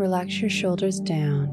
Relax your shoulders down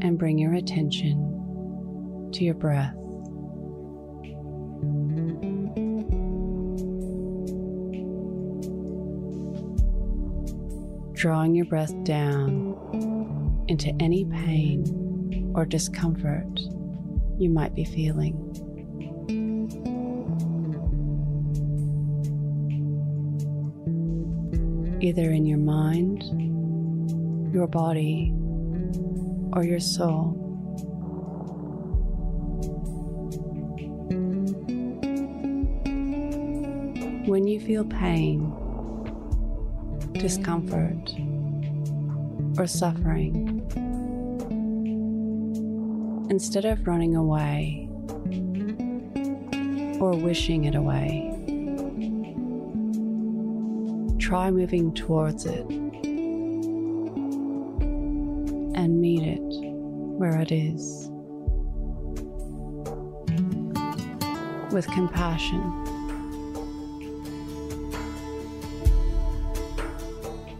and bring your attention to your breath. Drawing your breath down into any pain or discomfort you might be feeling. Either in your mind, your body, or your soul. When you feel pain, discomfort, or suffering, instead of running away or wishing it away, try moving towards it and meet it where it is with compassion.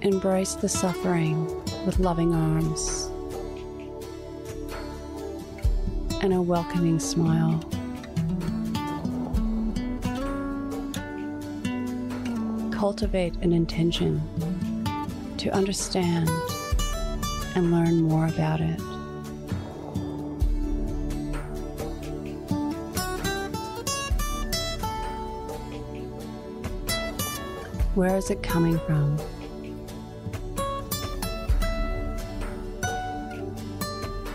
Embrace the suffering with loving arms and a welcoming smile. Cultivate an intention to understand and learn more about it. Where is it coming from?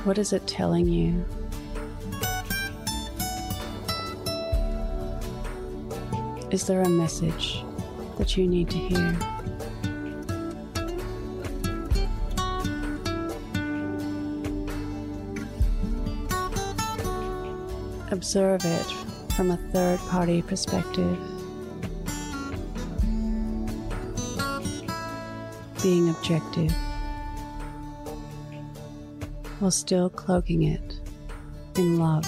What is it telling you? Is there a message that you need to hear? Observe it from a third party perspective. Being objective while still cloaking it in love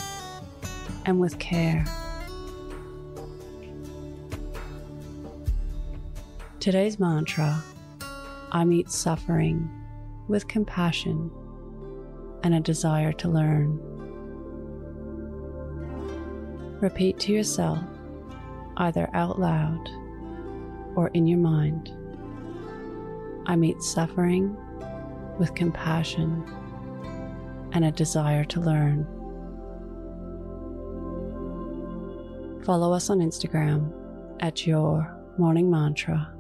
and with care. Today's mantra I meet suffering with compassion and a desire to learn. Repeat to yourself, either out loud or in your mind I meet suffering with compassion and a desire to learn. Follow us on Instagram at Your Morning Mantra